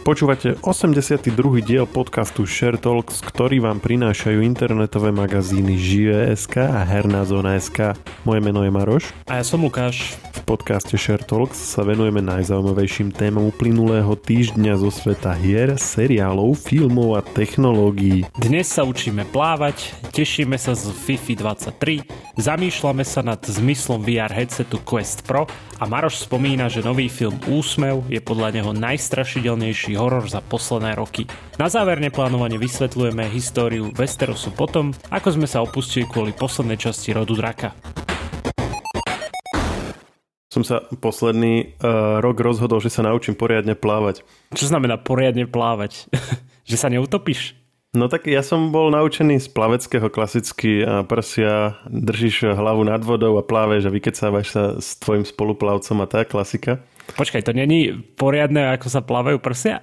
Počúvate 82. diel podcastu Share Talks, ktorý vám prinášajú internetové magazíny Žive.sk a Herná zóna.sk. Moje meno je Maroš. A ja som Lukáš. V podcaste Share Talks sa venujeme najzaujímavejším témam uplynulého týždňa zo sveta hier, seriálov, filmov a technológií. Dnes sa učíme plávať, tešíme sa z FIFA 23, zamýšľame sa nad zmyslom VR headsetu Quest Pro a Maroš spomína, že nový film Úsmev je podľa neho najstrašidelnejší najväčší horor za posledné roky. Na záver neplánovane vysvetľujeme históriu Westerosu potom, ako sme sa opustili kvôli poslednej časti rodu draka. Som sa posledný uh, rok rozhodol, že sa naučím poriadne plávať. Čo znamená poriadne plávať? že sa neutopíš? No tak ja som bol naučený z plaveckého klasicky a prsia, držíš hlavu nad vodou a pláveš a vykecávaš sa s tvojim spoluplavcom a tá klasika. Počkaj, to není poriadne, ako sa plávajú prsia?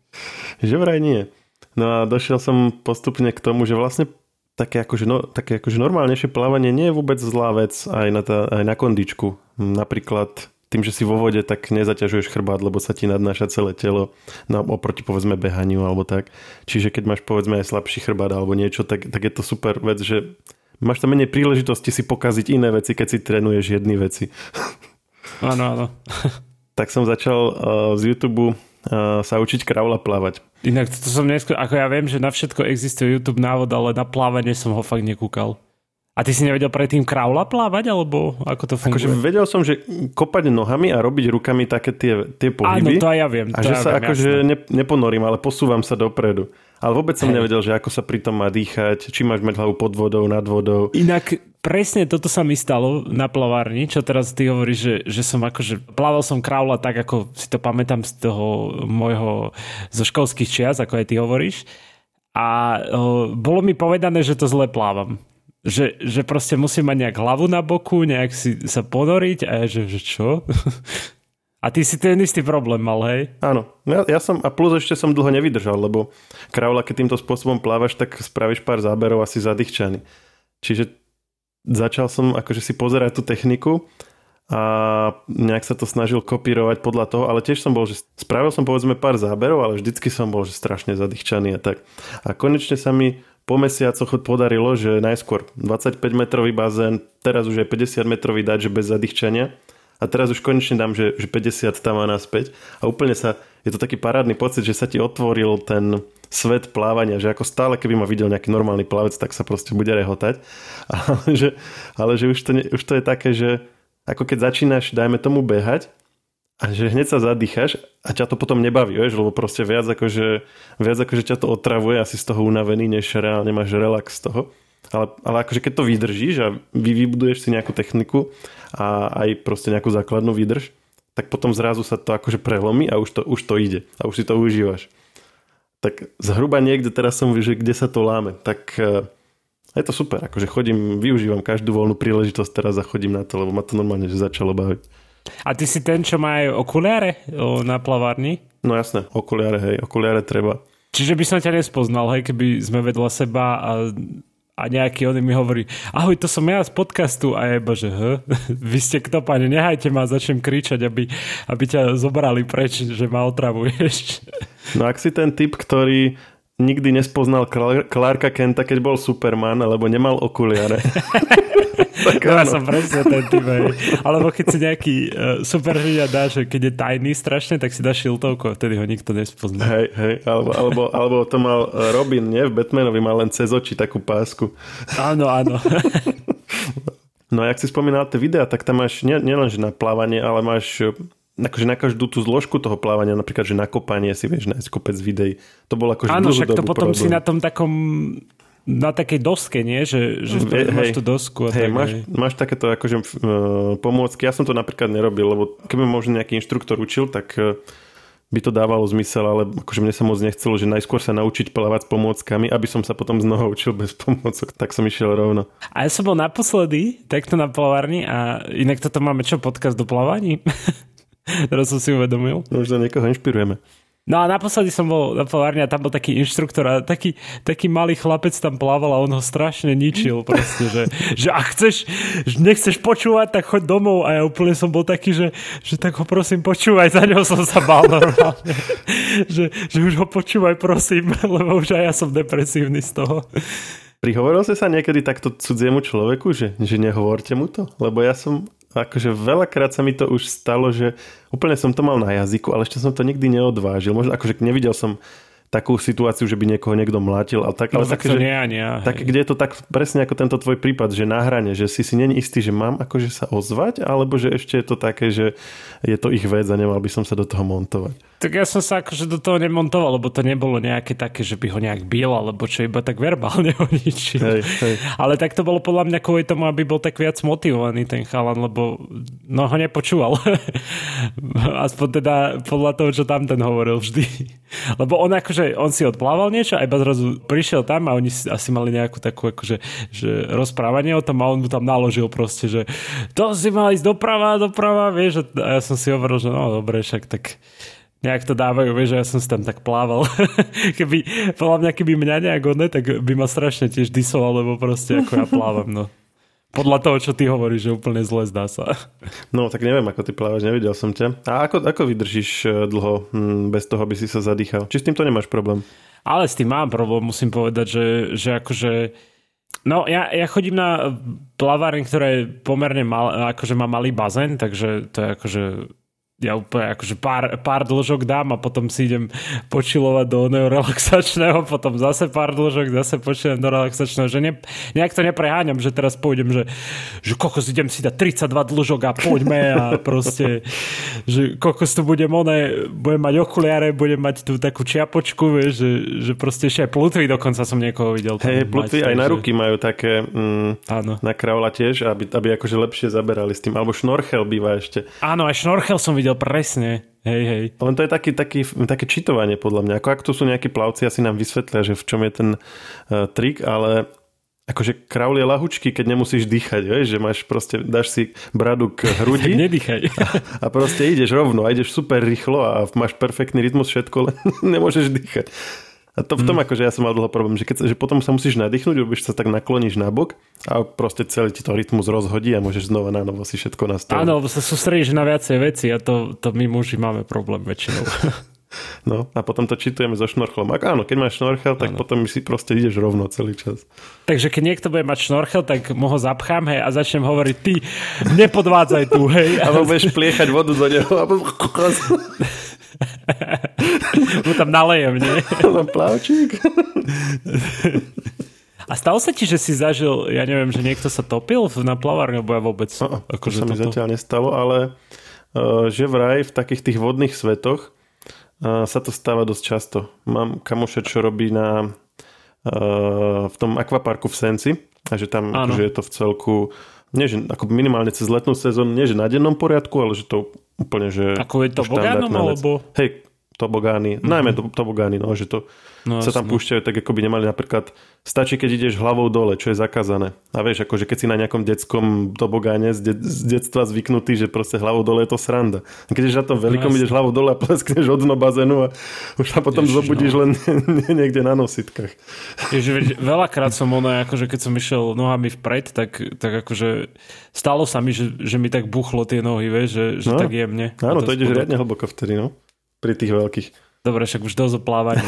že vraj nie. No a došiel som postupne k tomu, že vlastne také akože, no, také akože normálnejšie plávanie nie je vôbec zlá vec aj na, tá, aj na kondičku. Napríklad tým, že si vo vode, tak nezaťažuješ chrbát, lebo sa ti nadnáša celé telo no, oproti povedzme behaniu alebo tak. Čiže keď máš povedzme aj slabší chrbát alebo niečo, tak, tak je to super vec, že máš tam menej príležitosti si pokaziť iné veci, keď si trénuješ jedny veci. Áno, áno. tak som začal uh, z YouTube uh, sa učiť kraula plávať. Inak to som neskôr, ako ja viem, že na všetko existuje YouTube návod, ale na plávanie som ho fakt nekúkal. A ty si nevedel predtým kraula plávať, alebo ako to funguje? Akože vedel som, že kopať nohami a robiť rukami také tie, tie pohyby. Áno, to aj ja viem. A že ja sa viem, akože ne, neponorím, ale posúvam sa dopredu. Ale vôbec som nevedel, že ako sa pri tom má dýchať, či máš mať hlavu pod vodou, nad vodou. Inak presne toto sa mi stalo na plavárni, čo teraz ty hovoríš, že, že som akože plával som kraula tak, ako si to pamätám z toho môjho zo školských čias, ako aj ty hovoríš. A o, bolo mi povedané, že to zle plávam. Že, že proste musím mať nejak hlavu na boku, nejak si sa ponoriť a ja, že, že čo? A ty si ten istý problém mal, hej? Áno. Ja, ja som, a plus ešte som dlho nevydržal, lebo kraula, keď týmto spôsobom plávaš, tak spravíš pár záberov asi zadýchčaný. Čiže začal som akože si pozerať tú techniku a nejak sa to snažil kopírovať podľa toho, ale tiež som bol, že spravil som povedzme pár záberov, ale vždycky som bol, že strašne zadýchčaný a tak. A konečne sa mi po mesiacoch podarilo, že najskôr 25 metrový bazén, teraz už je 50 metrový dať, že bez zadýchčania a teraz už konečne dám, že, že 50 tam a naspäť a úplne sa, je to taký parádny pocit, že sa ti otvoril ten, svet plávania, že ako stále, keby ma videl nejaký normálny plavec, tak sa proste bude rehotať. Ale že, ale že už, to, ne, už to je také, že ako keď začínaš, dajme tomu behať, a že hneď sa zadýchaš a ťa to potom nebaví, vieš, lebo proste viac ako, že, viac ako, že ťa to otravuje, asi z toho unavený, než reálne máš relax z toho. Ale, ale akože keď to vydržíš a vy vybuduješ si nejakú techniku a aj proste nejakú základnú výdrž, tak potom zrazu sa to akože prelomí a už to, už to ide a už si to užívaš tak zhruba niekde teraz som, že kde sa to láme, tak e, je to super, akože chodím, využívam každú voľnú príležitosť teraz a chodím na to, lebo ma to normálne že začalo baviť. A ty si ten, čo má aj okuliare na plavárni? No jasné, okuliare, hej, okuliare treba. Čiže by som ťa nespoznal, hej, keby sme vedľa seba a a nejaký on mi hovorí, ahoj, to som ja z podcastu a je iba, že h, vy ste kto, pane, nehajte ma, začnem kričať, aby, aby ťa zobrali preč, že ma otravuješ. No ak si ten typ, ktorý nikdy nespoznal Clarka Kenta, keď bol Superman, alebo nemal okuliare. tak no, ja som presne ten typ. Alebo keď si nejaký uh, super židia dá, že keď je tajný strašne, tak si dá šiltovku a vtedy ho nikto nespozná. Hej, hej, alebo, alebo, alebo to mal eh, Robin, nie? V Batmanovi mal len cez oči takú pásku. Áno, áno. no a jak si spomínal tie videá, tak tam máš nielen, že na plávanie, ale máš eh, akože na každú tú zložku toho plávania, napríklad, že na kopanie si vieš nájsť kopec videí. To bolo akože Áno, však to potom problém. si na tom takom na takej doske, nie? Že, že hej, máš tú dosku. A hej, tak, máš, hej. máš takéto akože uh, pomôcky. Ja som to napríklad nerobil, lebo keby možno nejaký inštruktor učil, tak uh, by to dávalo zmysel, ale akože mne sa moc nechcelo, že najskôr sa naučiť plávať s pomôckami, aby som sa potom znova učil bez pomôcok, tak som išiel rovno. A ja som bol naposledy takto na plavárni a inak toto máme čo, podcast do plávaní? Teraz som si uvedomil. Možno niekoho inšpirujeme. No a naposledy som bol na plavárni a tam bol taký inštruktor a taký, taký malý chlapec tam plával a on ho strašne ničil proste, že, že ak chceš, že nechceš počúvať, tak choď domov a ja úplne som bol taký, že, že tak ho prosím počúvaj, za ňou som sa bál normálne, že, že už ho počúvaj prosím, lebo už aj ja som depresívny z toho. Prihovoril si sa niekedy takto cudziemu človeku, že, že nehovorte mu to? Lebo ja som akože veľakrát sa mi to už stalo, že úplne som to mal na jazyku, ale ešte som to nikdy neodvážil. Možno akože nevidel som takú situáciu, že by niekoho niekto mlátil. Ale tak, no, ale tak také, že, nie, nie. tak, kde je to tak presne ako tento tvoj prípad, že na hrane, že si si není istý, že mám akože sa ozvať, alebo že ešte je to také, že je to ich vec a nemal by som sa do toho montovať. Tak ja som sa akože do toho nemontoval, lebo to nebolo nejaké také, že by ho nejak bil, alebo čo iba tak verbálne ho ničil. Hej, hej. Ale tak to bolo podľa mňa kvôli tomu, aby bol tak viac motivovaný ten chalan, lebo no ho nepočúval. Aspoň teda podľa toho, čo tam ten hovoril vždy. Lebo on akože, on si odplával niečo a iba zrazu prišiel tam a oni si- asi mali nejakú takú akože, že rozprávanie o tom a on mu tam naložil proste, že to si mal ísť doprava, doprava, vieš. A ja som si hovoril, že no dobre, však tak nejak to dávajú, vieš, že ja som si tam tak plával. keby, podľa mňa, keby mňa nejak odne, tak by ma strašne tiež disoval, lebo proste ako ja plávam, no. Podľa toho, čo ty hovoríš, že úplne zle zdá sa. No, tak neviem, ako ty plávaš, nevidel som ťa. A ako, ako vydržíš e, dlho hm, bez toho, aby si sa zadýchal? Či s týmto nemáš problém? Ale s tým mám problém, musím povedať, že, že akože... No, ja, ja chodím na plavárne, ktorá je pomerne mal, akože má malý bazén, takže to je akože ja úplne akože pár, pár dĺžok dám a potom si idem počilovať do neorelaxačného, potom zase pár dĺžok, zase počívam do relaxačného, že ne, nejak to nepreháňam, že teraz pôjdem, že, že kokos idem si dať 32 dĺžok a poďme a proste, že kokos tu budem one, budem mať okuliare, budem mať tú takú čiapočku, vieš, že, že proste ešte aj plutvy dokonca som niekoho videl. Hej, plutvy aj na ruky majú také mm, Áno. na kraula tiež, aby, aby akože lepšie zaberali s tým. Alebo šnorchel býva ešte. Áno, aj šnorchel som videl presne. Hej, hej. Len to je taký, taký, také čitovanie podľa mňa. Ako ak tu sú nejakí plavci, asi nám vysvetlia, že v čom je ten uh, trik, ale akože kraulie lahučky, keď nemusíš dýchať, vieš, že máš proste, dáš si bradu k hrudi nedýchaj. a proste ideš rovno a ideš super rýchlo a máš perfektný rytmus, všetko, len nemôžeš dýchať. A to v tom, mm. akože ja som mal dlho problém, že, keď, že potom sa musíš nadýchnuť, robíš sa tak nakloníš na bok a proste celý ti to rytmus rozhodí a môžeš znova na novo si všetko nastaviť. Áno, sa sústredíš na viacej veci a to, to my muži máme problém väčšinou. No a potom to čitujeme so šnorchlom. Ak áno, keď máš šnorchel, tak Áno. potom si proste ideš rovno celý čas. Takže keď niekto bude mať šnorchel, tak mu ho zapchám hej, a začnem hovoriť, ty nepodvádzaj tu, hej. A budeš pliechať vodu do neho a mu tam nalejem, nie? No, plavčík. A stalo sa ti, že si zažil, ja neviem, že niekto sa topil na plavárne, alebo ja vôbec. No, to akože sa mi toto- zatiaľ nestalo, ale uh, že vraj v takých tých vodných svetoch uh, sa to stáva dosť často. Mám kamoša, čo robí na, uh, v tom akvaparku v Senci a že tam Áno. že je to v celku nie, že ako minimálne cez letnú sezónu, nie že na dennom poriadku, ale že to úplne, že Ako je to vec. alebo... Hej, tobogány, mm-hmm. najmä to, tobogány, no, že to No, sa tam púšťajú tak, ako by nemali napríklad, stačí, keď ideš hlavou dole, čo je zakázané. A vieš, akože keď si na nejakom detskom tobogáne z, de- z detstva zvyknutý, že proste hlavou dole je to sranda. A keď ideš na tom veľkom, jasné. ideš hlavou dole a pleskneš od dna bazénu a už sa potom Ježiš, zobudíš no. len niekde na nositkách. Ježi, veď veľakrát som ono, akože keď som išiel nohami vpred, tak, tak akože stalo sa mi, že, že mi tak buchlo tie nohy, vieš, že, že No. tak jemne. Áno, A to ideš spodok. riadne hlboko vtedy, no. Pri tých veľkých. Dobre, však už dosť o plávaní.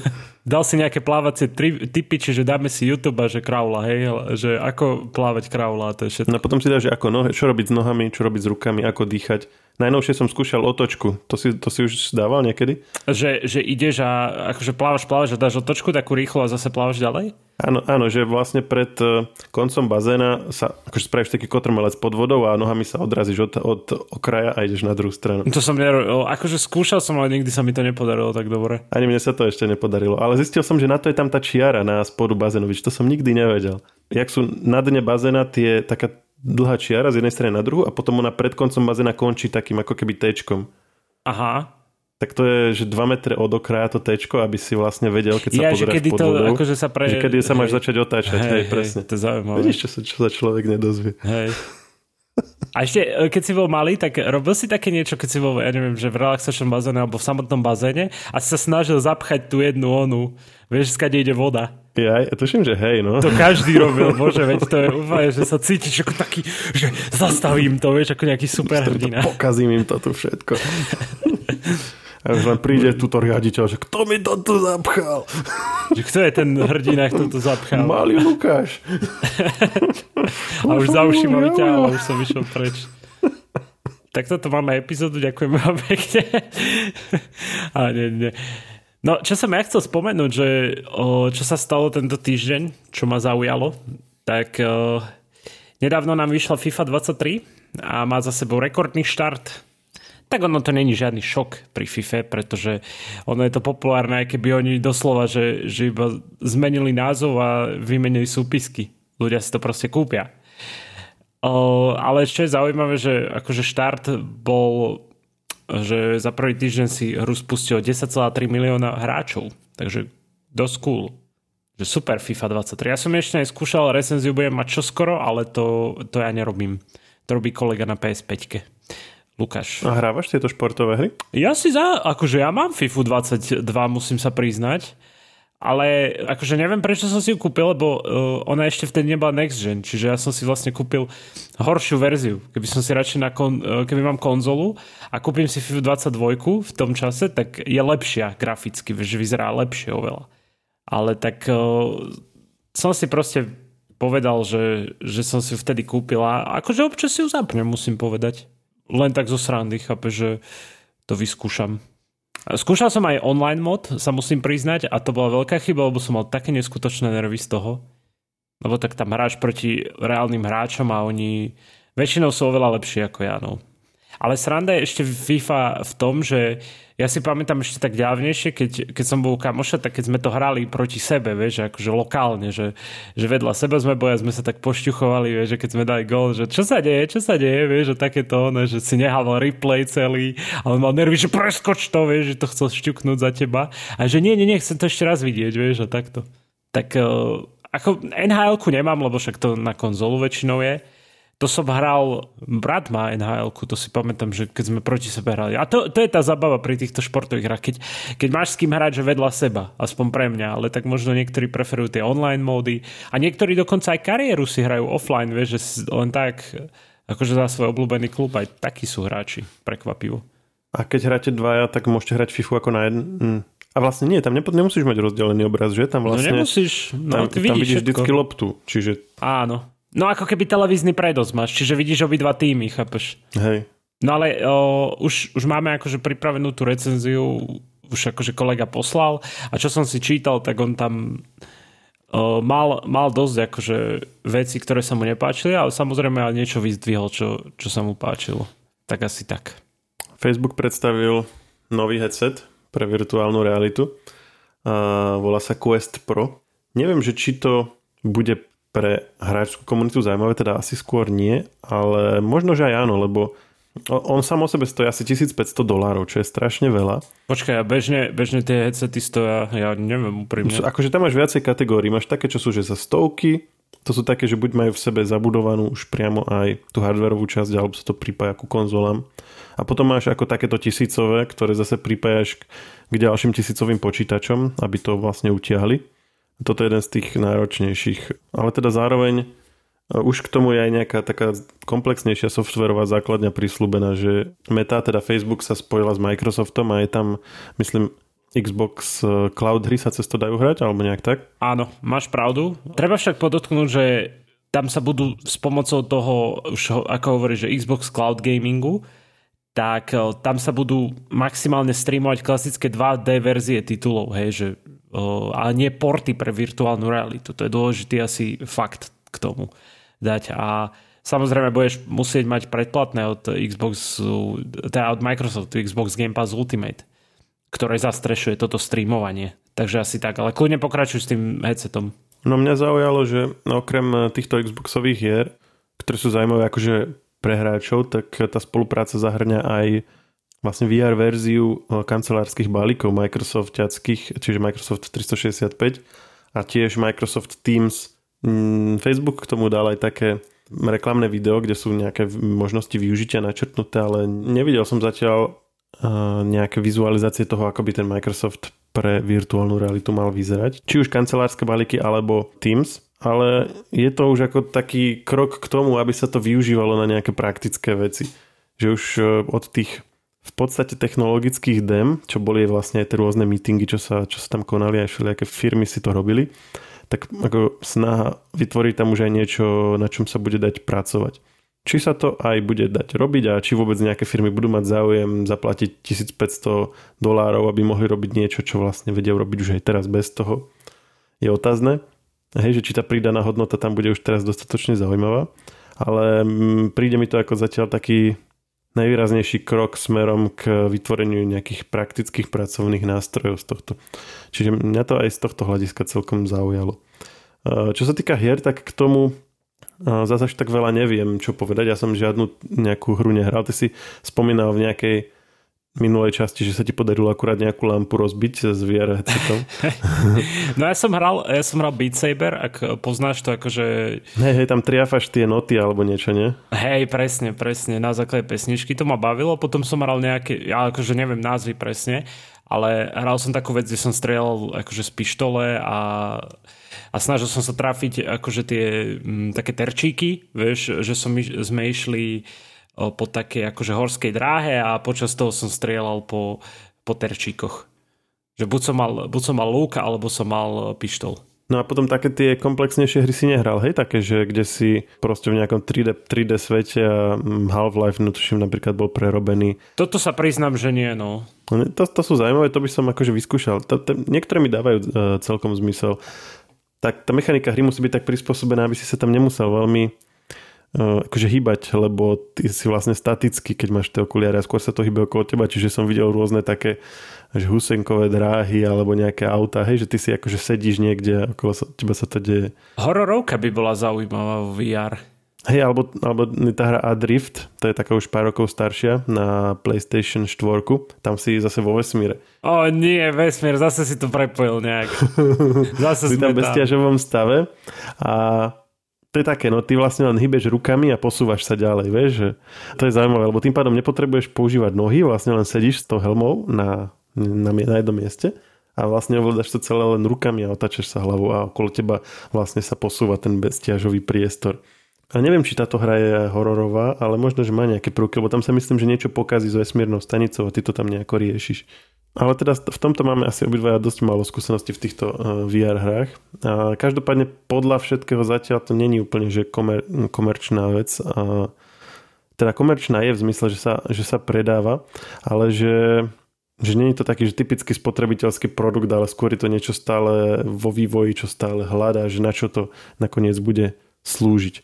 Dal si nejaké plávacie tri, typy, čiže dáme si YouTube a že kraula, hej, že ako plávať kraula, a to je všetko. No potom si dáš, že ako nohe, čo robiť s nohami, čo robiť s rukami, ako dýchať. Najnovšie som skúšal otočku. To si, to si už dával niekedy? Že, že ideš a akože plávaš, plávaš a dáš otočku takú rýchlo a zase plávaš ďalej? Áno, áno, že vlastne pred eh, koncom bazéna sa akože spravíš taký kotrmelec pod vodou a nohami sa odrazíš od, od okraja a ideš na druhú stranu. To som nerobil. Akože skúšal som, ale nikdy sa mi to nepodarilo tak dobre. Ani mne sa to ešte nepodarilo. Ale zistil som, že na to je tam tá čiara na spodu bazénu. Víš, to som nikdy nevedel. Jak sú na dne bazéna tie taká dlhá čiara z jednej strany na druhú a potom ona pred koncom bazéna končí takým ako keby tečkom. Aha. Tak to je, že 2 metre od okraja to tečko, aby si vlastne vedel, keď sa Ja, pozeráš kedy pod to vodou, akože sa pre... že kedy sa máš hej. začať otáčať. Hej, hej, presne. To je zaujímavé. Vidíš, čo sa, čo sa človek nedozvie. Hej. A ešte, e, keď si bol malý, tak robil si také niečo, keď si bol, ja neviem, že v relaxačnom bazéne alebo v samotnom bazéne a si sa snažil zapchať tú jednu onu, vieš, skade ide voda. Ja, ja tuším, že hej, no. To každý robil, bože, veď to je úplne, že sa cítiš ako taký, že zastavím to, vieš, ako nejaký superhrdina. Pokazím im to tu všetko. A už len príde tuto riaditeľ, že kto mi to tu zapchal? Že kto je ten hrdina, kto to zapchal? Malý Lukáš. a už za uši ma vyťahol, už som išiel preč. Tak toto máme epizódu, ďakujem vám pekne. A nie, nie. No, čo som ja chcel spomenúť, že o, čo sa stalo tento týždeň, čo ma zaujalo, tak o, nedávno nám vyšla FIFA 23 a má za sebou rekordný štart tak ono to není žiadny šok pri FIFA, pretože ono je to populárne, aj keby oni doslova, že, že iba zmenili názov a vymenili súpisky. Ľudia si to proste kúpia. O, ale čo je zaujímavé, že akože štart bol, že za prvý týždeň si hru spustil 10,3 milióna hráčov. Takže dosť cool. Že super FIFA 23. Ja som ešte neskúšal, recenziu budem mať čoskoro, ale to, to ja nerobím. To robí kolega na PS5. Lukáš. A hrávaš tieto športové hry? Ja si za, akože ja mám FIFA 22, musím sa priznať. Ale akože neviem, prečo som si ju kúpil, lebo uh, ona ešte vtedy nebola next gen, čiže ja som si vlastne kúpil horšiu verziu. Keby som si radšej na kon, uh, keby mám konzolu a kúpim si FIFA 22 v tom čase, tak je lepšia graficky, že vyzerá lepšie oveľa. Ale tak uh, som si proste povedal, že, že som si ju vtedy kúpil a akože občas si ju zapnem, musím povedať len tak zo srandy, chápe, že to vyskúšam. Skúšal som aj online mod, sa musím priznať, a to bola veľká chyba, lebo som mal také neskutočné nervy z toho. Lebo tak tam hráč proti reálnym hráčom a oni väčšinou sú oveľa lepší ako ja. No. Ale sranda je ešte FIFA v tom, že ja si pamätám ešte tak ďalnejšie, keď, keď som bol kamoša, tak keď sme to hrali proti sebe, vieš, akože lokálne, že, že vedľa seba sme boja, sme sa tak pošťuchovali, vieš, že keď sme dali gol, že čo sa deje, čo sa deje, vieš, že takéto, ne, že si nehával replay celý, ale mal nervy, že preskoč to, vieš, že to chcel šťuknúť za teba a že nie, nie, nie, chcem to ešte raz vidieť, vieš, a takto. Tak uh, ako nhl nemám, lebo však to na konzolu väčšinou je, to som hral, brat má nhl to si pamätám, že keď sme proti sebe hrali. A to, to je tá zabava pri týchto športových hrách, keď, keď máš s kým hrať, že vedľa seba, aspoň pre mňa, ale tak možno niektorí preferujú tie online módy a niektorí dokonca aj kariéru si hrajú offline, vieš, že len tak, akože za svoj obľúbený klub, aj takí sú hráči, prekvapivo. A keď hráte dvaja, tak môžete hrať FIFU ako na jeden... Hm. A vlastne nie, tam nemusíš mať rozdelený obraz, že? Tam no vlastne... No nemusíš, no tam, ty vidíš tam vidíš vždycky loptu, čiže... Áno, No ako keby televízny predos máš, čiže vidíš obidva týmy, chápeš? Hej. No ale o, už, už máme akože pripravenú tú recenziu, už akože kolega poslal a čo som si čítal, tak on tam o, mal, mal dosť akože veci, ktoré sa mu nepáčili, ale samozrejme aj niečo vyzdvihol, čo, čo sa mu páčilo. Tak asi tak. Facebook predstavil nový headset pre virtuálnu realitu. A volá sa Quest Pro. Neviem, že či to bude pre hráčskú komunitu zaujímavé, teda asi skôr nie, ale možno, že aj áno, lebo on sám o sebe stojí asi 1500 dolárov, čo je strašne veľa. Počkaj, a bežne, bežne tie headsety stoja, ja neviem úprimne. Akože tam máš viacej kategórií, máš také, čo sú že za stovky, to sú také, že buď majú v sebe zabudovanú už priamo aj tú hardwareovú časť, alebo sa to pripája ku konzolám. A potom máš ako takéto tisícové, ktoré zase pripájaš k ďalším tisícovým počítačom, aby to vlastne utiahli. Toto je jeden z tých náročnejších. Ale teda zároveň e, už k tomu je aj nejaká taká komplexnejšia softverová základňa prislúbená, že Meta, teda Facebook sa spojila s Microsoftom a je tam, myslím, Xbox e, Cloud hry sa cez to dajú hrať, alebo nejak tak? Áno, máš pravdu. Treba však podotknúť, že tam sa budú s pomocou toho, už ako hovorí, že Xbox Cloud Gamingu, tak e, tam sa budú maximálne streamovať klasické 2D verzie titulov, hej, že ale nie porty pre virtuálnu realitu. To je dôležitý asi fakt k tomu dať. A samozrejme budeš musieť mať predplatné od Xbox, teda od Microsoftu Xbox Game Pass Ultimate, ktoré zastrešuje toto streamovanie. Takže asi tak, ale kľudne pokračuj s tým headsetom. No mňa zaujalo, že okrem týchto Xboxových hier, ktoré sú zaujímavé akože pre hráčov, tak tá spolupráca zahrňa aj vlastne VR verziu e, kancelárskych balíkov Microsoftiackých, čiže Microsoft 365 a tiež Microsoft Teams. Mm, Facebook k tomu dal aj také reklamné video, kde sú nejaké možnosti využitia načrtnuté, ale nevidel som zatiaľ nejaké vizualizácie toho, ako by ten Microsoft pre virtuálnu realitu mal vyzerať. Či už kancelárske balíky alebo Teams, ale je to už ako taký krok k tomu, aby sa to využívalo na nejaké praktické veci. Že už e, od tých v podstate technologických dem, čo boli vlastne aj tie rôzne meetingy, čo sa, čo sa tam konali, aj všelijaké firmy si to robili, tak ako snaha vytvoriť tam už aj niečo, na čom sa bude dať pracovať. Či sa to aj bude dať robiť a či vôbec nejaké firmy budú mať záujem zaplatiť 1500 dolárov, aby mohli robiť niečo, čo vlastne vedia robiť už aj teraz bez toho, je otázne. Hej, že či tá pridaná hodnota tam bude už teraz dostatočne zaujímavá. Ale mm, príde mi to ako zatiaľ taký najvýraznejší krok smerom k vytvoreniu nejakých praktických pracovných nástrojov z tohto. Čiže mňa to aj z tohto hľadiska celkom zaujalo. Čo sa týka hier, tak k tomu zase až tak veľa neviem, čo povedať. Ja som žiadnu nejakú hru nehral. Ty si spomínal v nejakej minulej časti, že sa ti podarilo akurát nejakú lampu rozbiť s VR headsetom. no ja som hral, ja som hral Beat Saber, ak poznáš to akože... Hej, hej, tam triafaš tie noty alebo niečo, nie? Hej, presne, presne, na základe pesničky to ma bavilo, potom som hral nejaké, ja akože neviem názvy presne, ale hral som takú vec, kde som strieľal akože z pištole a, a snažil som sa trafiť akože tie m, také terčíky, vieš, že som, sme išli po takej akože horskej dráhe a počas toho som strieľal po, po terčíkoch. Že buď som, mal, buď som mal lúka, alebo som mal pištol. No a potom také tie komplexnejšie hry si nehral, hej? Také, že kde si proste v nejakom 3D, 3D svete a mm, Half-Life, no tuším, napríklad bol prerobený. Toto sa priznám, že nie, no. no to, to sú zaujímavé, to by som akože vyskúšal. To, to, niektoré mi dávajú uh, celkom zmysel. Tak tá mechanika hry musí byť tak prispôsobená, aby si sa tam nemusel veľmi akože hýbať, lebo ty si vlastne statický, keď máš tie okuliare a skôr sa to hýbe okolo teba, čiže som videl rôzne také že husenkové dráhy alebo nejaké auta, hej, že ty si akože sedíš niekde a okolo sa, teba sa to deje. Hororovka by bola zaujímavá v VR. Hej, alebo, alebo tá hra Adrift, to je taká už pár rokov staršia na PlayStation 4, tam si zase vo vesmíre. O nie, vesmír, zase si to prepojil nejak. Zase si tam v bezťažovom stave a to je také, no ty vlastne len hýbeš rukami a posúvaš sa ďalej, vieš, že to je zaujímavé, lebo tým pádom nepotrebuješ používať nohy, vlastne len sedíš s tou helmou na na, na jednom mieste a vlastne ovládaš to celé len rukami a otačaš sa hlavou a okolo teba vlastne sa posúva ten bezťažový priestor. A neviem, či táto hra je hororová, ale možno, že má nejaké prvky, lebo tam sa myslím, že niečo pokazí s vesmírnou stanicou a ty to tam nejako riešiš. Ale teda v tomto máme asi obidvaja dosť málo skúseností v týchto uh, VR hrách. A každopádne podľa všetkého zatiaľ to není úplne že komer, komerčná vec. A teda komerčná je v zmysle, že sa, že sa predáva, ale že že je to taký, že typický spotrebiteľský produkt, ale skôr je to niečo stále vo vývoji, čo stále hľadá, že na čo to nakoniec bude slúžiť.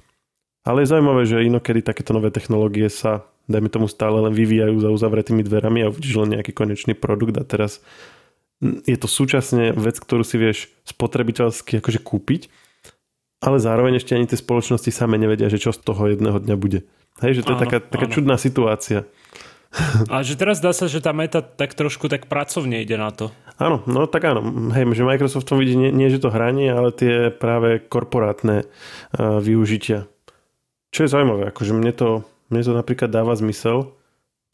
Ale je zaujímavé, že inokedy takéto nové technológie sa, dajme tomu, stále len vyvíjajú za uzavretými dverami a uvidíš len nejaký konečný produkt a teraz je to súčasne vec, ktorú si vieš spotrebiteľsky akože kúpiť, ale zároveň ešte ani tie spoločnosti same nevedia, že čo z toho jedného dňa bude. Hej, že to áno, je taká, taká čudná situácia. A že teraz dá sa, že tá meta tak trošku tak pracovne ide na to. Áno, no tak áno. Hej, že Microsoft tom vidí nie, nie že to hranie, ale tie práve korporátne uh, využitia. Čo je zaujímavé, akože mne to, mne to napríklad dáva zmysel,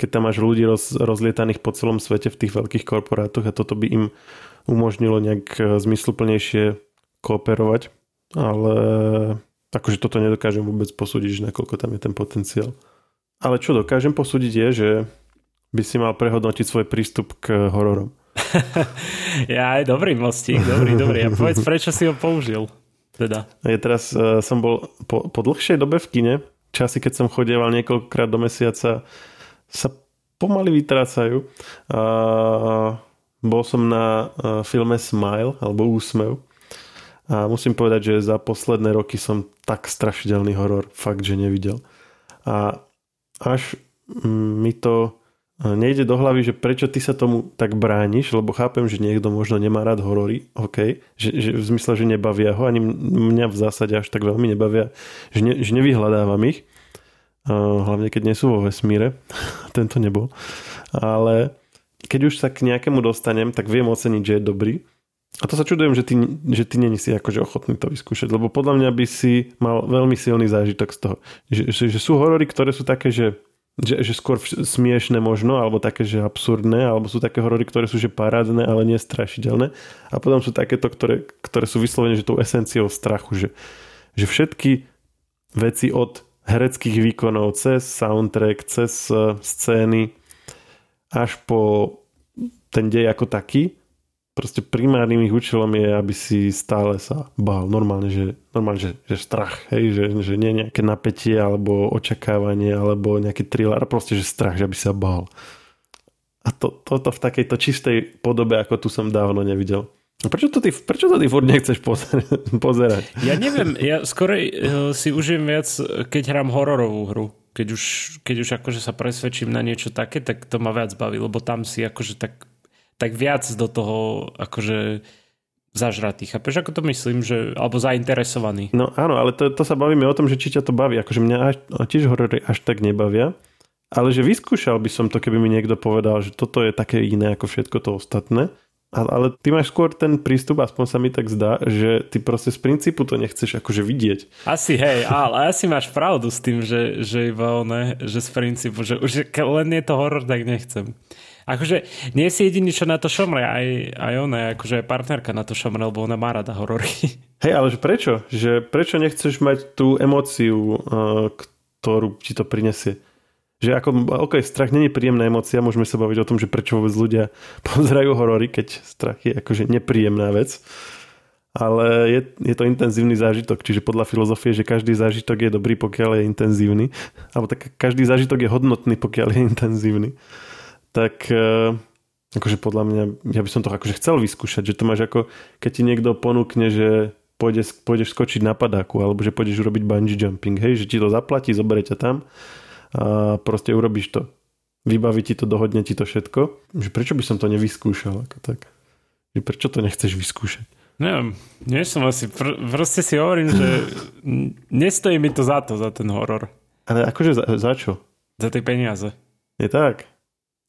keď tam máš ľudí roz, rozlietaných po celom svete v tých veľkých korporátoch a toto by im umožnilo nejak e, zmysluplnejšie kooperovať, ale akože toto nedokážem vôbec posúdiť, že nakoľko tam je ten potenciál. Ale čo dokážem posúdiť je, že by si mal prehodnotiť svoj prístup k hororom. ja aj dobrý mostík, dobrý, dobrý. A povedz, prečo si ho použil? Teda. Ja teraz uh, som bol po, po dlhšej dobe v kine, časy, keď som chodieval niekoľkokrát do mesiaca, sa pomaly vytrácajú. Uh, bol som na uh, filme Smile, alebo Úsmev. A musím povedať, že za posledné roky som tak strašidelný horor fakt, že nevidel. A až mi to e, nejde do hlavy, že prečo ty sa tomu tak brániš, lebo chápem, že niekto možno nemá rád horory, OK, že, že v zmysle, že nebavia ho, ani mňa v zásade až tak veľmi nebavia, že, ne, že nevyhľadávam ich, hlavne keď nie sú vo vesmíre, tento nebol, ale keď už sa k nejakému dostanem, tak viem oceniť, že je dobrý. A to sa čudujem, že ty, že ty není si akože ochotný to vyskúšať, lebo podľa mňa by si mal veľmi silný zážitok z toho. Že, že, že sú horory, ktoré sú také, že, že, že skôr smiešne možno, alebo také, že absurdné, alebo sú také horory, ktoré sú že parádne, ale nie strašidelné. A potom sú takéto, ktoré, ktoré sú vyslovene že tou esenciou strachu, že, že všetky veci od hereckých výkonov cez soundtrack, cez eh, scény až po ten dej ako taký proste primárnym ich účelom je, aby si stále sa bál. Normálne, že, normálne, že, že strach, hej, že, že nie nejaké napätie alebo očakávanie alebo nejaký thriller, proste, že strach, že aby sa bál. A to, toto v takejto čistej podobe, ako tu som dávno nevidel. Prečo to ty, prečo to ty furt nechceš pozerať? Ja neviem, ja skoro uh, si užijem viac, keď hrám hororovú hru. Keď už, keď už akože sa presvedčím na niečo také, tak to ma viac baví, lebo tam si akože tak tak viac do toho akože zažratý. Chápeš, ako to myslím? Že, alebo zainteresovaný. No áno, ale to, to sa bavíme o tom, že či ťa to baví. Akože mňa až, tiež horory až tak nebavia. Ale že vyskúšal by som to, keby mi niekto povedal, že toto je také iné ako všetko to ostatné. Ale, ale ty máš skôr ten prístup, aspoň sa mi tak zdá, že ty proste z princípu to nechceš akože vidieť. Asi hej, ale asi máš pravdu s tým, že, že iba one, že z princípu, že už len je to horor, tak nechcem. Akože nie si jediný, čo na to šomre, aj, aj ona, akože partnerka na to šomre, lebo ona má rada horory. Hej, ale prečo? Že prečo nechceš mať tú emóciu, uh, ktorú ti to prinesie? Že ako, ok, strach není príjemná emócia, môžeme sa baviť o tom, že prečo vôbec ľudia pozerajú horory, keď strach je akože nepríjemná vec. Ale je, je to intenzívny zážitok, čiže podľa filozofie, že každý zážitok je dobrý, pokiaľ je intenzívny. Alebo tak každý zážitok je hodnotný, pokiaľ je intenzívny tak e, akože podľa mňa, ja by som to akože chcel vyskúšať, že to máš ako, keď ti niekto ponúkne, že pôjdeš, pôjdeš skočiť na padáku, alebo že pôjdeš urobiť bungee jumping, hej, že ti to zaplatí, zoberie ťa tam a proste urobíš to. Vybaví ti to, dohodne ti to všetko. Že prečo by som to nevyskúšal? Ako tak? Že prečo to nechceš vyskúšať? Neviem, nie som asi, pr- proste si hovorím, že nestojí mi to za to, za ten horor. Ale akože za, za čo? Za tie peniaze. Je tak.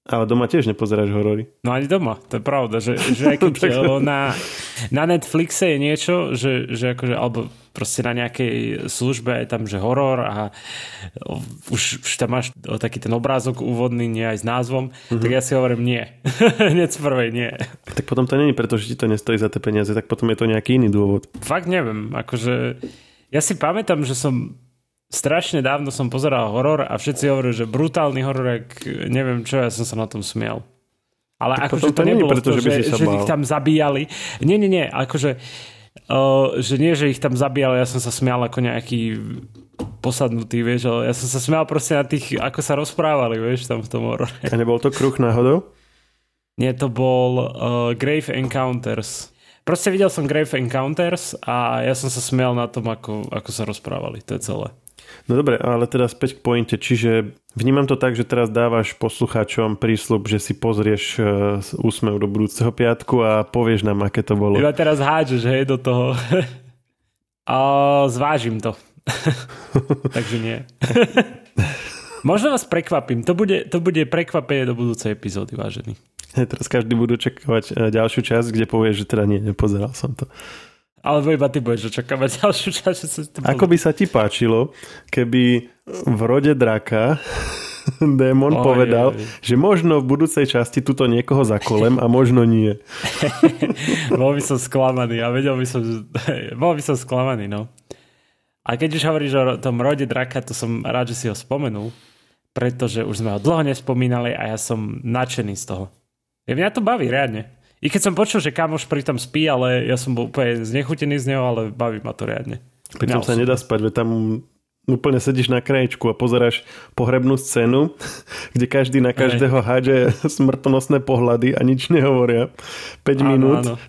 Ale doma tiež nepozeráš horory. No ani doma, to je pravda, že, že keď na, na Netflixe je niečo, že, že akože, alebo proste na nejakej službe je tam, že horor a už, už tam máš taký ten obrázok úvodný, nie aj s názvom, mm-hmm. tak ja si hovorím nie. Hneď z prvej nie. Tak potom to není preto, že ti to nestojí za tie peniaze, tak potom je to nejaký iný dôvod. Fakt neviem, akože ja si pamätám, že som strašne dávno som pozeral horor a všetci hovorili, že brutálny horor, neviem čo, ja som sa na tom smiel. Ale tak akože to, to nebolo preto, to, že, že, že ich tam zabíjali. Nie, nie, nie, akože uh, že nie, že ich tam zabíjali, ja som sa smial ako nejaký posadnutý, vieš, ale ja som sa smial proste na tých, ako sa rozprávali, vieš, tam v tom horore. A nebol to kruh náhodou? Nie, to bol uh, Grave Encounters. Proste videl som Grave Encounters a ja som sa smial na tom, ako, ako sa rozprávali. To je celé. No dobre, ale teda späť k pointe. Čiže vnímam to tak, že teraz dávaš poslucháčom prísľub, že si pozrieš uh, úsmev do budúceho piatku a povieš nám, aké to bolo. Iba teraz hádžeš, hej, do toho. a zvážim to. Takže nie. Možno vás prekvapím. To bude, to bude prekvapenie do budúcej epizódy, vážený. Teraz každý budú čakávať e, ďalšiu časť, kde povieš, že teda nie, nepozeral som to. Alebo iba ty budeš očakávať ďalšiu časť. Že sa Ako by sa ti páčilo, keby v rode draka démon povedal, oj. že možno v budúcej časti tuto niekoho zakolem a možno nie. bol by som sklamaný a vedel by som, bol by som sklamaný, no. A keď už hovoríš o tom rode draka, to som rád, že si ho spomenul, pretože už sme ho dlho nespomínali a ja som nadšený z toho. Mňa to baví, reálne. I keď som počul, že kamoš pritom spí, ale ja som bol úplne znechutený z neho, ale baví ma to riadne. Pritom sa nedá spať, veď tam úplne sedíš na kraječku a pozeráš pohrebnú scénu, kde každý na každého hádže smrtonosné pohľady a nič nehovoria. 5 áno, minút. Áno.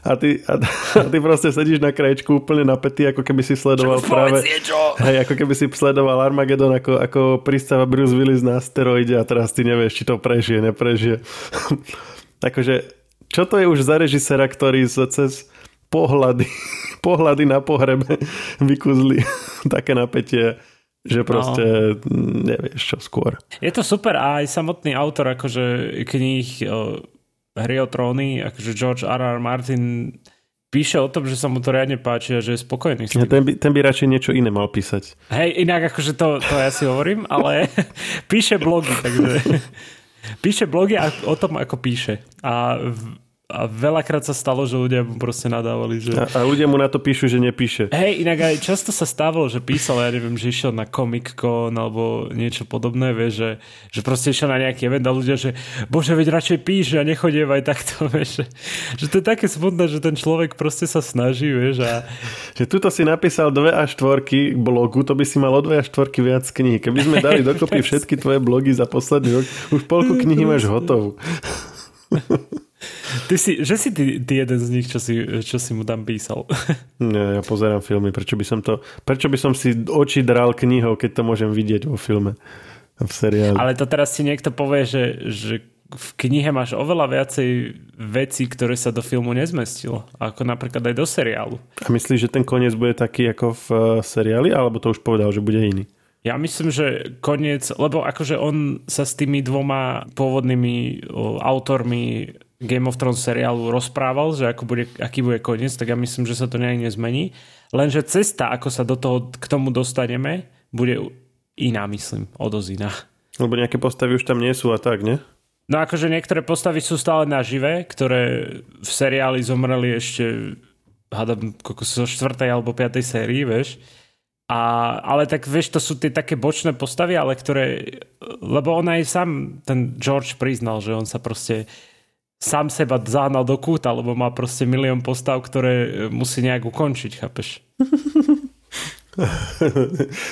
A ty, a, a ty proste sedíš na kraječku úplne napätý, ako keby si sledoval Čo, práve... Hej, ako keby si sledoval Armageddon, ako, ako pristáva Bruce Willis na asteroide a teraz ty nevieš, či to prežije, neprežije. Takže čo to je už za režisera, ktorý sa cez pohľady, pohľady na pohrebe vykuzli také napätie, že proste no. nevieš čo skôr. Je to super a aj samotný autor akože kníh hry o tróny, akože George R. R. Martin píše o tom, že sa mu to riadne páči a že je spokojný s tým. Ja, ten, by, ten by radšej niečo iné mal písať. Hej, inak akože to, to ja si hovorím, ale píše blogy, takže píše blogy o tom, ako píše. A a veľakrát sa stalo, že ľudia mu proste nadávali. Že... A, a ľudia mu na to píšu, že nepíše. Hej, inak aj často sa stávalo, že písal, ja neviem, že išiel na Comic Con alebo niečo podobné, vie, že, že proste išiel na nejaký event a ľudia, že bože, veď radšej píš a nechodiev aj takto, vieš. Že, že to je také smutné, že ten človek proste sa snaží, vieš. A... Že tuto si napísal dve a štvorky blogu, to by si mal o dve a štvorky viac kníh. Keby sme dali dokopy všetky tvoje blogy za posledný rok, už polku knihy máš hotovú. Ty si, že si ty, ty jeden z nich, čo si, čo si mu tam písal. Nie, ja pozerám filmy. Prečo by som to, prečo by som si oči dral knihou, keď to môžem vidieť vo filme v seriáli. Ale to teraz si niekto povie, že, že v knihe máš oveľa viacej vecí, ktoré sa do filmu nezmestilo. Ako napríklad aj do seriálu. A myslíš, že ten koniec bude taký ako v eh, seriáli? Alebo to už povedal, že bude iný? Ja myslím, že koniec, lebo akože on sa s tými dvoma pôvodnými autormi Game of Thrones seriálu rozprával, že ako bude, aký bude koniec, tak ja myslím, že sa to nejak nezmení. Lenže cesta, ako sa do toho, k tomu dostaneme, bude iná, myslím, o dosť iná. Lebo nejaké postavy už tam nie sú a tak, ne? No akože niektoré postavy sú stále nažive, ktoré v seriáli zomreli ešte hádam, zo 4. alebo 5. sérii, vieš. A, ale tak vieš, to sú tie také bočné postavy, ale ktoré, lebo on aj sám, ten George priznal, že on sa proste sám seba zahnal do kúta, lebo má proste milión postav, ktoré musí nejak ukončiť, chápeš?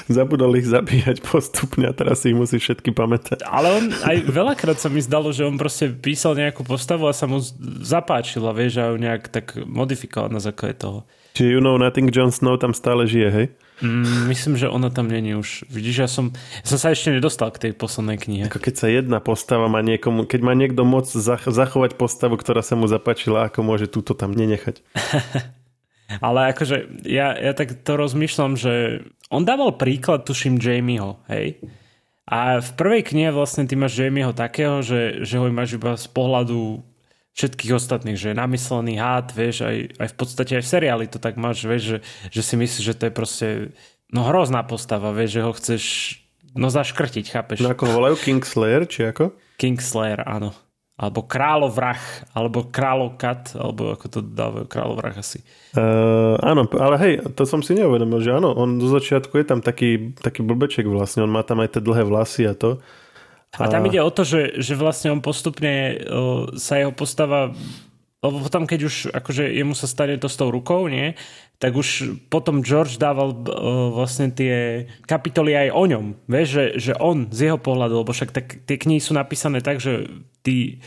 Zabudol ich zabíjať postupne a teraz si ich musí všetky pamätať. Ale on aj veľakrát sa mi zdalo, že on proste písal nejakú postavu a sa mu zapáčila, vieš, a ju nejak tak modifikoval na základe toho. Čiže You Know Nothing Jon Snow tam stále žije, hej? Mm, myslím, že ona tam není už. Vidíš, ja som, ja som sa ešte nedostal k tej poslednej knihe. Ako keď sa jedna postava má niekomu, keď má niekto moc zach- zachovať postavu, ktorá sa mu zapáčila, ako môže túto tam nenechať. Ale akože ja, ja tak to rozmýšľam, že on dával príklad, tuším, Jamieho, hej? A v prvej knihe vlastne ty máš Jamieho takého, že, že ho máš iba z pohľadu všetkých ostatných, že je namyslený hád, vieš, aj, aj v podstate aj v seriáli to tak máš, vieš, že, že si myslíš, že to je proste no hrozná postava, vieš, že ho chceš no zaškrtiť, chápeš? No ako ho volajú Kingslayer, či ako? Kingslayer, áno. Alebo kráľovrah, alebo kráľokat, alebo ako to dávajú, kráľovrah asi. Uh, áno, ale hej, to som si neuvedomil, že áno, on do začiatku je tam taký, taký blbeček vlastne, on má tam aj tie dlhé vlasy a to. A tam ide o to, že, že vlastne on postupne sa jeho postava lebo potom, keď už akože jemu sa stane to s tou rukou, nie, tak už potom George dával uh, vlastne tie kapitoly aj o ňom. Vieš, že, že on z jeho pohľadu, lebo však tak, tie knihy sú napísané tak, že ty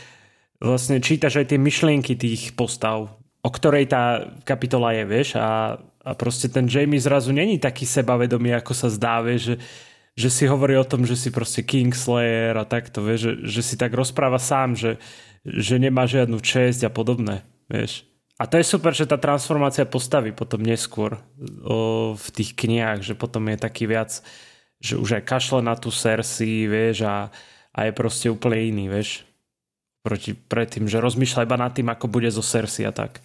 vlastne čítaš aj tie myšlienky tých postav, o ktorej tá kapitola je, vieš, a, a proste ten Jamie zrazu není taký sebavedomý, ako sa zdá, vieš, že že si hovorí o tom, že si proste Kingslayer a takto, vieš, že, že si tak rozpráva sám, že, že nemá žiadnu česť a podobné, vieš. A to je super, že tá transformácia postavy potom neskôr o, v tých knihách, že potom je taký viac, že už aj kašle na tú Cersei, vieš, a, a je proste úplne iný, vieš. Proti predtým, že rozmýšľa iba nad tým, ako bude zo Cersei a tak.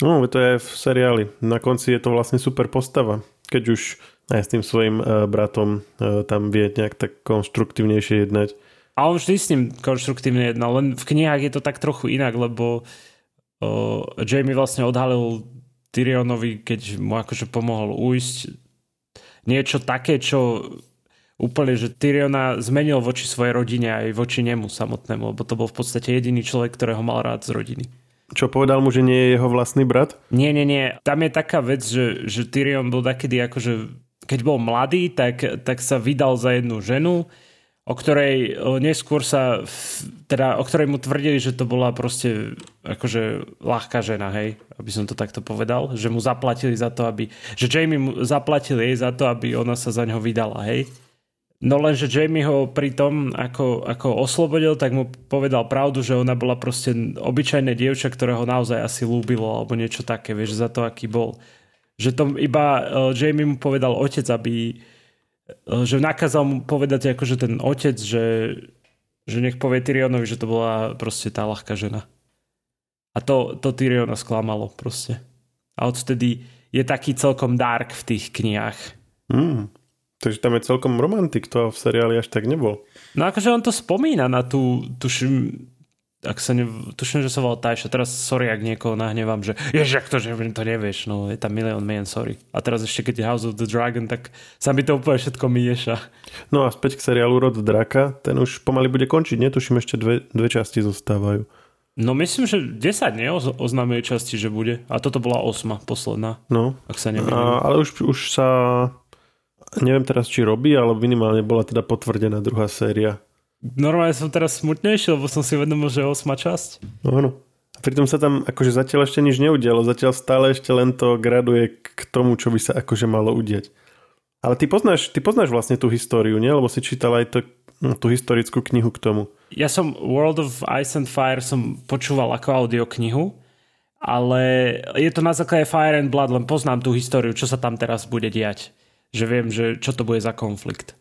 No, to je v seriáli. Na konci je to vlastne super postava. Keď už aj s tým svojim uh, bratom uh, tam vie nejak tak konštruktívnejšie jednať. A on vždy s ním konštruktívne jednal, len v knihách je to tak trochu inak, lebo uh, Jamie vlastne odhalil Tyrionovi, keď mu akože pomohol ujsť niečo také, čo úplne, že Tyriona zmenil voči svojej rodine aj voči nemu samotnému, lebo to bol v podstate jediný človek, ktorého mal rád z rodiny. Čo povedal mu, že nie je jeho vlastný brat? Nie, nie, nie. Tam je taká vec, že, že Tyrion bol takedy akože keď bol mladý, tak, tak sa vydal za jednu ženu, o ktorej neskôr sa, teda o ktorej mu tvrdili, že to bola proste akože ľahká žena, hej, aby som to takto povedal, že mu zaplatili za to, aby, že Jamie mu zaplatil jej za to, aby ona sa za ňo vydala, hej. No lenže Jamie ho pri tom, ako, ako oslobodil, tak mu povedal pravdu, že ona bola proste obyčajné dievča, ktoré ho naozaj asi lúbilo, alebo niečo také, vieš, za to, aký bol že to iba uh, Jamie mu povedal otec, aby uh, že nakázal mu povedať akože ten otec, že, že nech povie Tyrionovi, že to bola proste tá ľahká žena. A to, to Tyriona sklamalo proste. A odtedy je taký celkom dark v tých knihách. Mm. Takže tam je celkom romantik, to v seriáli až tak nebol. No akože on to spomína na tú, tuším, ak sa ne, tuším, že sa volal Tajša, teraz sorry, ak niekoho nahnevám, že jež, ak to, že to nevieš, no je tam milión mien, sorry. A teraz ešte keď je House of the Dragon, tak sa mi to úplne všetko mieša. No a späť k seriálu Rod draka, ten už pomaly bude končiť, netuším, ešte dve, dve časti zostávajú. No myslím, že 10 nie oznámili časti, že bude. A toto bola osma, posledná. No. Ak sa nemýlim. Ale už, už sa neviem teraz, či robí, ale minimálne bola teda potvrdená druhá séria. Normálne som teraz smutnejší, lebo som si vedomil, že je osma časť. No áno. A pritom sa tam akože zatiaľ ešte nič neudialo. Zatiaľ stále ešte len to graduje k tomu, čo by sa akože malo udiať. Ale ty poznáš, ty poznáš vlastne tú históriu, nie? Lebo si čítal aj to, no, tú historickú knihu k tomu. Ja som World of Ice and Fire som počúval ako audioknihu, ale je to na základe Fire and Blood, len poznám tú históriu, čo sa tam teraz bude diať. Že viem, že čo to bude za konflikt.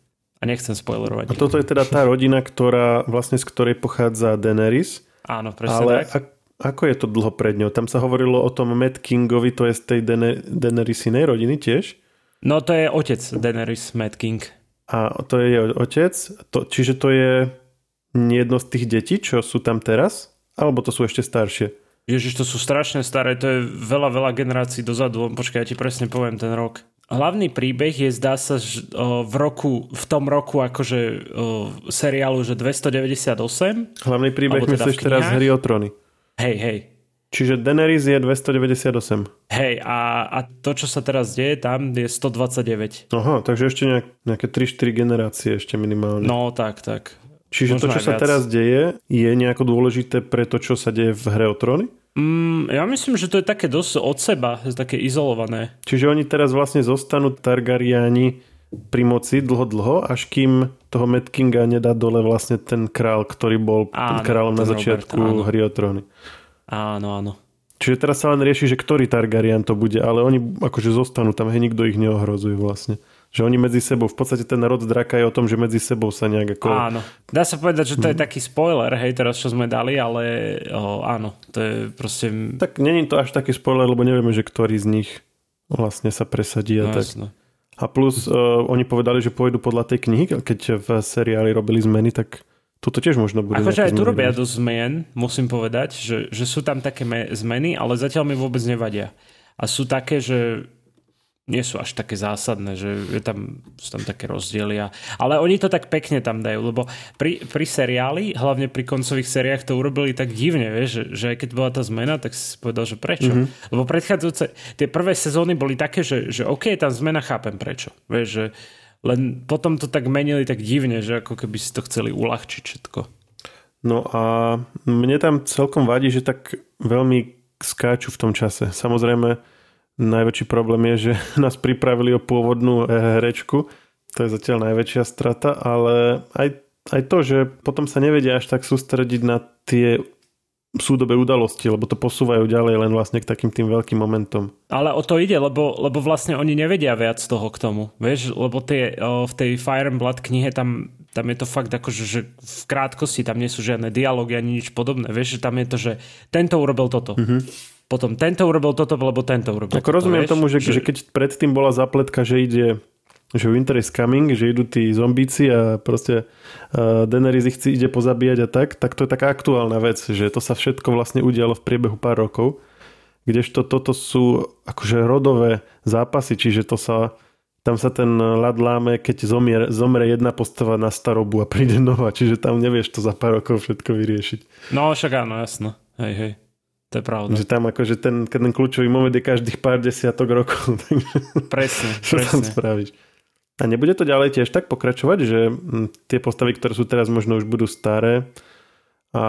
A nechcem spoilerovať. A toto je teda tá rodina, ktorá vlastne z ktorej pochádza Daenerys. Áno, presne Ale tak. a, ako je to dlho pred ňou? Tam sa hovorilo o tom Matt Kingovi, to je z tej Dene, Daenerysinej rodiny tiež? No to je otec Daenerys Mad King. A to je jej otec? To, čiže to je jedno z tých detí, čo sú tam teraz? Alebo to sú ešte staršie? Ježiš, to sú strašne staré, to je veľa, veľa generácií dozadu. Počkaj, ja ti presne poviem ten rok. Hlavný príbeh je, zdá sa, že v, roku, v tom roku akože seriálu, že 298. Hlavný príbeh teda myslíš teraz Hry o trony. Hej, hej. Čiže Daenerys je 298. Hej, a, a to, čo sa teraz deje tam, je 129. Aha, takže ešte nejak, nejaké 3-4 generácie ešte minimálne. No, tak, tak. Čiže Možno to, čo sa viac. teraz deje, je nejako dôležité pre to, čo sa deje v Hre o tróny? Mm, ja myslím, že to je také dosť od seba, také izolované. Čiže oni teraz vlastne zostanú Targaryeni pri moci dlho dlho, až kým toho Mad Kinga nedá dole vlastne ten král, ktorý bol áno, kráľom na začiatku Robert, hry o tróny. Áno, áno. Čiže teraz sa len rieši, že ktorý Targaryen to bude, ale oni akože zostanú tam, hej, nikto ich neohrozuje vlastne že oni medzi sebou, v podstate ten rod draka je o tom, že medzi sebou sa nejak ako... Áno. Dá sa povedať, že to je taký spoiler, hej, teraz čo sme dali, ale o, áno, to je proste... Tak není to až taký spoiler, lebo nevieme, že ktorý z nich vlastne sa presadí a no, tak. Jasno. A plus uh, oni povedali, že pôjdu podľa tej knihy, keď v seriáli robili zmeny, tak toto tiež možno bude. Akože aj tu robia dosť zmien, musím povedať, že, že sú tam také me- zmeny, ale zatiaľ mi vôbec nevadia. A sú také, že nie sú až také zásadné, že je tam, sú tam také rozdiely. A, ale oni to tak pekne tam dajú, lebo pri, pri seriáli, hlavne pri koncových seriách to urobili tak divne, vieš, že, že aj keď bola tá zmena, tak si povedal, že prečo. Mm-hmm. Lebo predchádzajúce, tie prvé sezóny boli také, že, že OK, tam zmena, chápem prečo. Vieš, že len potom to tak menili tak divne, že ako keby si to chceli uľahčiť všetko. No a mne tam celkom vadí, že tak veľmi skáču v tom čase. Samozrejme, Najväčší problém je, že nás pripravili o pôvodnú herečku. To je zatiaľ najväčšia strata, ale aj, aj to, že potom sa nevedia až tak sústrediť na tie súdobe udalosti, lebo to posúvajú ďalej len vlastne k takým tým veľkým momentom. Ale o to ide, lebo, lebo vlastne oni nevedia viac toho k tomu. Vieš, lebo tie, o, v tej Fire and Blood knihe tam, tam je to fakt ako, že, že v krátkosti tam nie sú žiadne dialógy ani nič podobné. Vieš, že tam je to, že tento urobil toto. Mm-hmm potom tento urobil toto, lebo tento urobil Ako toto, rozumiem vieš? tomu, že, že... že keď predtým bola zapletka, že ide že Winter is coming, že idú tí zombíci a proste uh, Daenerys ich ide pozabíjať a tak, tak to je taká aktuálna vec, že to sa všetko vlastne udialo v priebehu pár rokov, kdežto toto sú akože rodové zápasy, čiže to sa tam sa ten ľad láme, keď zomrie, zomre jedna postava na starobu a príde nová, čiže tam nevieš to za pár rokov všetko vyriešiť. No však áno, jasno. Hej, hej. To je pravda. Že tam akože ten, ten kľúčový moment je každých pár desiatok rokov. presne, čo presne. tam spravíš. A nebude to ďalej tiež tak pokračovať, že hm, tie postavy, ktoré sú teraz možno už budú staré a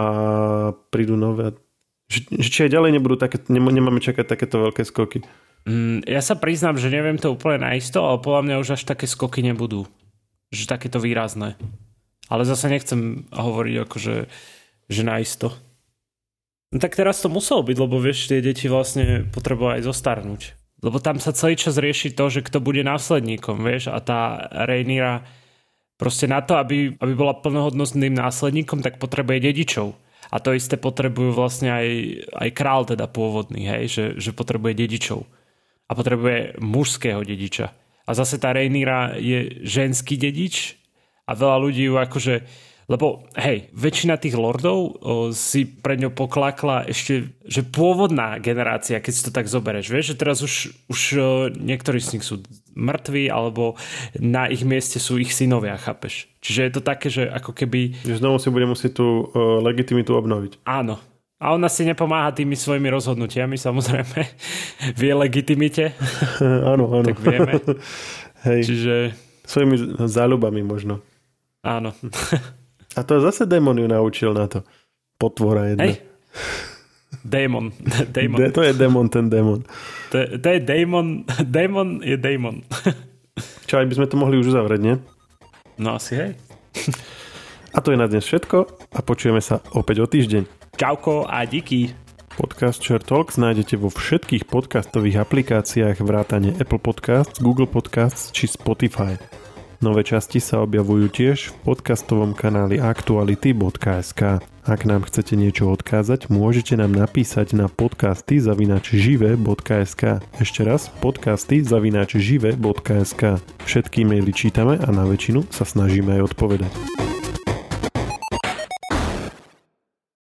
prídu nové. Že, že či aj ďalej nebudú také, nemáme čakať takéto veľké skoky. Mm, ja sa priznám, že neviem to úplne naisto, ale podľa mňa už až také skoky nebudú. Že takéto výrazné. Ale zase nechcem hovoriť akože že naisto. No tak teraz to muselo byť, lebo vieš, tie deti vlastne potrebujú aj zostarnúť. Lebo tam sa celý čas rieši to, že kto bude následníkom, vieš, a tá Rhaenyra proste na to, aby, aby bola plnohodnostným následníkom, tak potrebuje dedičov. A to isté potrebujú vlastne aj, aj král teda pôvodný, hej, že, že potrebuje dedičov. A potrebuje mužského dediča. A zase tá Rhaenyra je ženský dedič a veľa ľudí ju akože lebo hej, väčšina tých lordov o, si pred ňou poklakla ešte, že pôvodná generácia, keď si to tak zobereš, vieš, že teraz už, už o, niektorí z nich sú mŕtvi, alebo na ich mieste sú ich synovia, chápeš? Čiže je to také, že ako keby... Že znovu si bude musieť tú o, legitimitu obnoviť. Áno. A ona si nepomáha tými svojimi rozhodnutiami, samozrejme, v jej legitimite. áno, áno. Tak vieme. Hej. Čiže... Svojimi záľubami možno. Áno. A to zase démon ju naučil na to. Potvora jedna. Hej. Démon. démon. De, to je démon, ten démon. To, to je démon. Démon je démon. Čo, aj by sme to mohli už uzavrieť, nie? No asi hej. A to je na dnes všetko a počujeme sa opäť o týždeň. Čauko a díky. Podcast Share Talks nájdete vo všetkých podcastových aplikáciách vrátane Apple Podcasts, Google Podcasts či Spotify. Nové časti sa objavujú tiež v podcastovom kanáli aktuality.sk. Ak nám chcete niečo odkázať, môžete nám napísať na podcasty žive.sk. Ešte raz, podcasty žive.sk. Všetky maily čítame a na väčšinu sa snažíme aj odpovedať.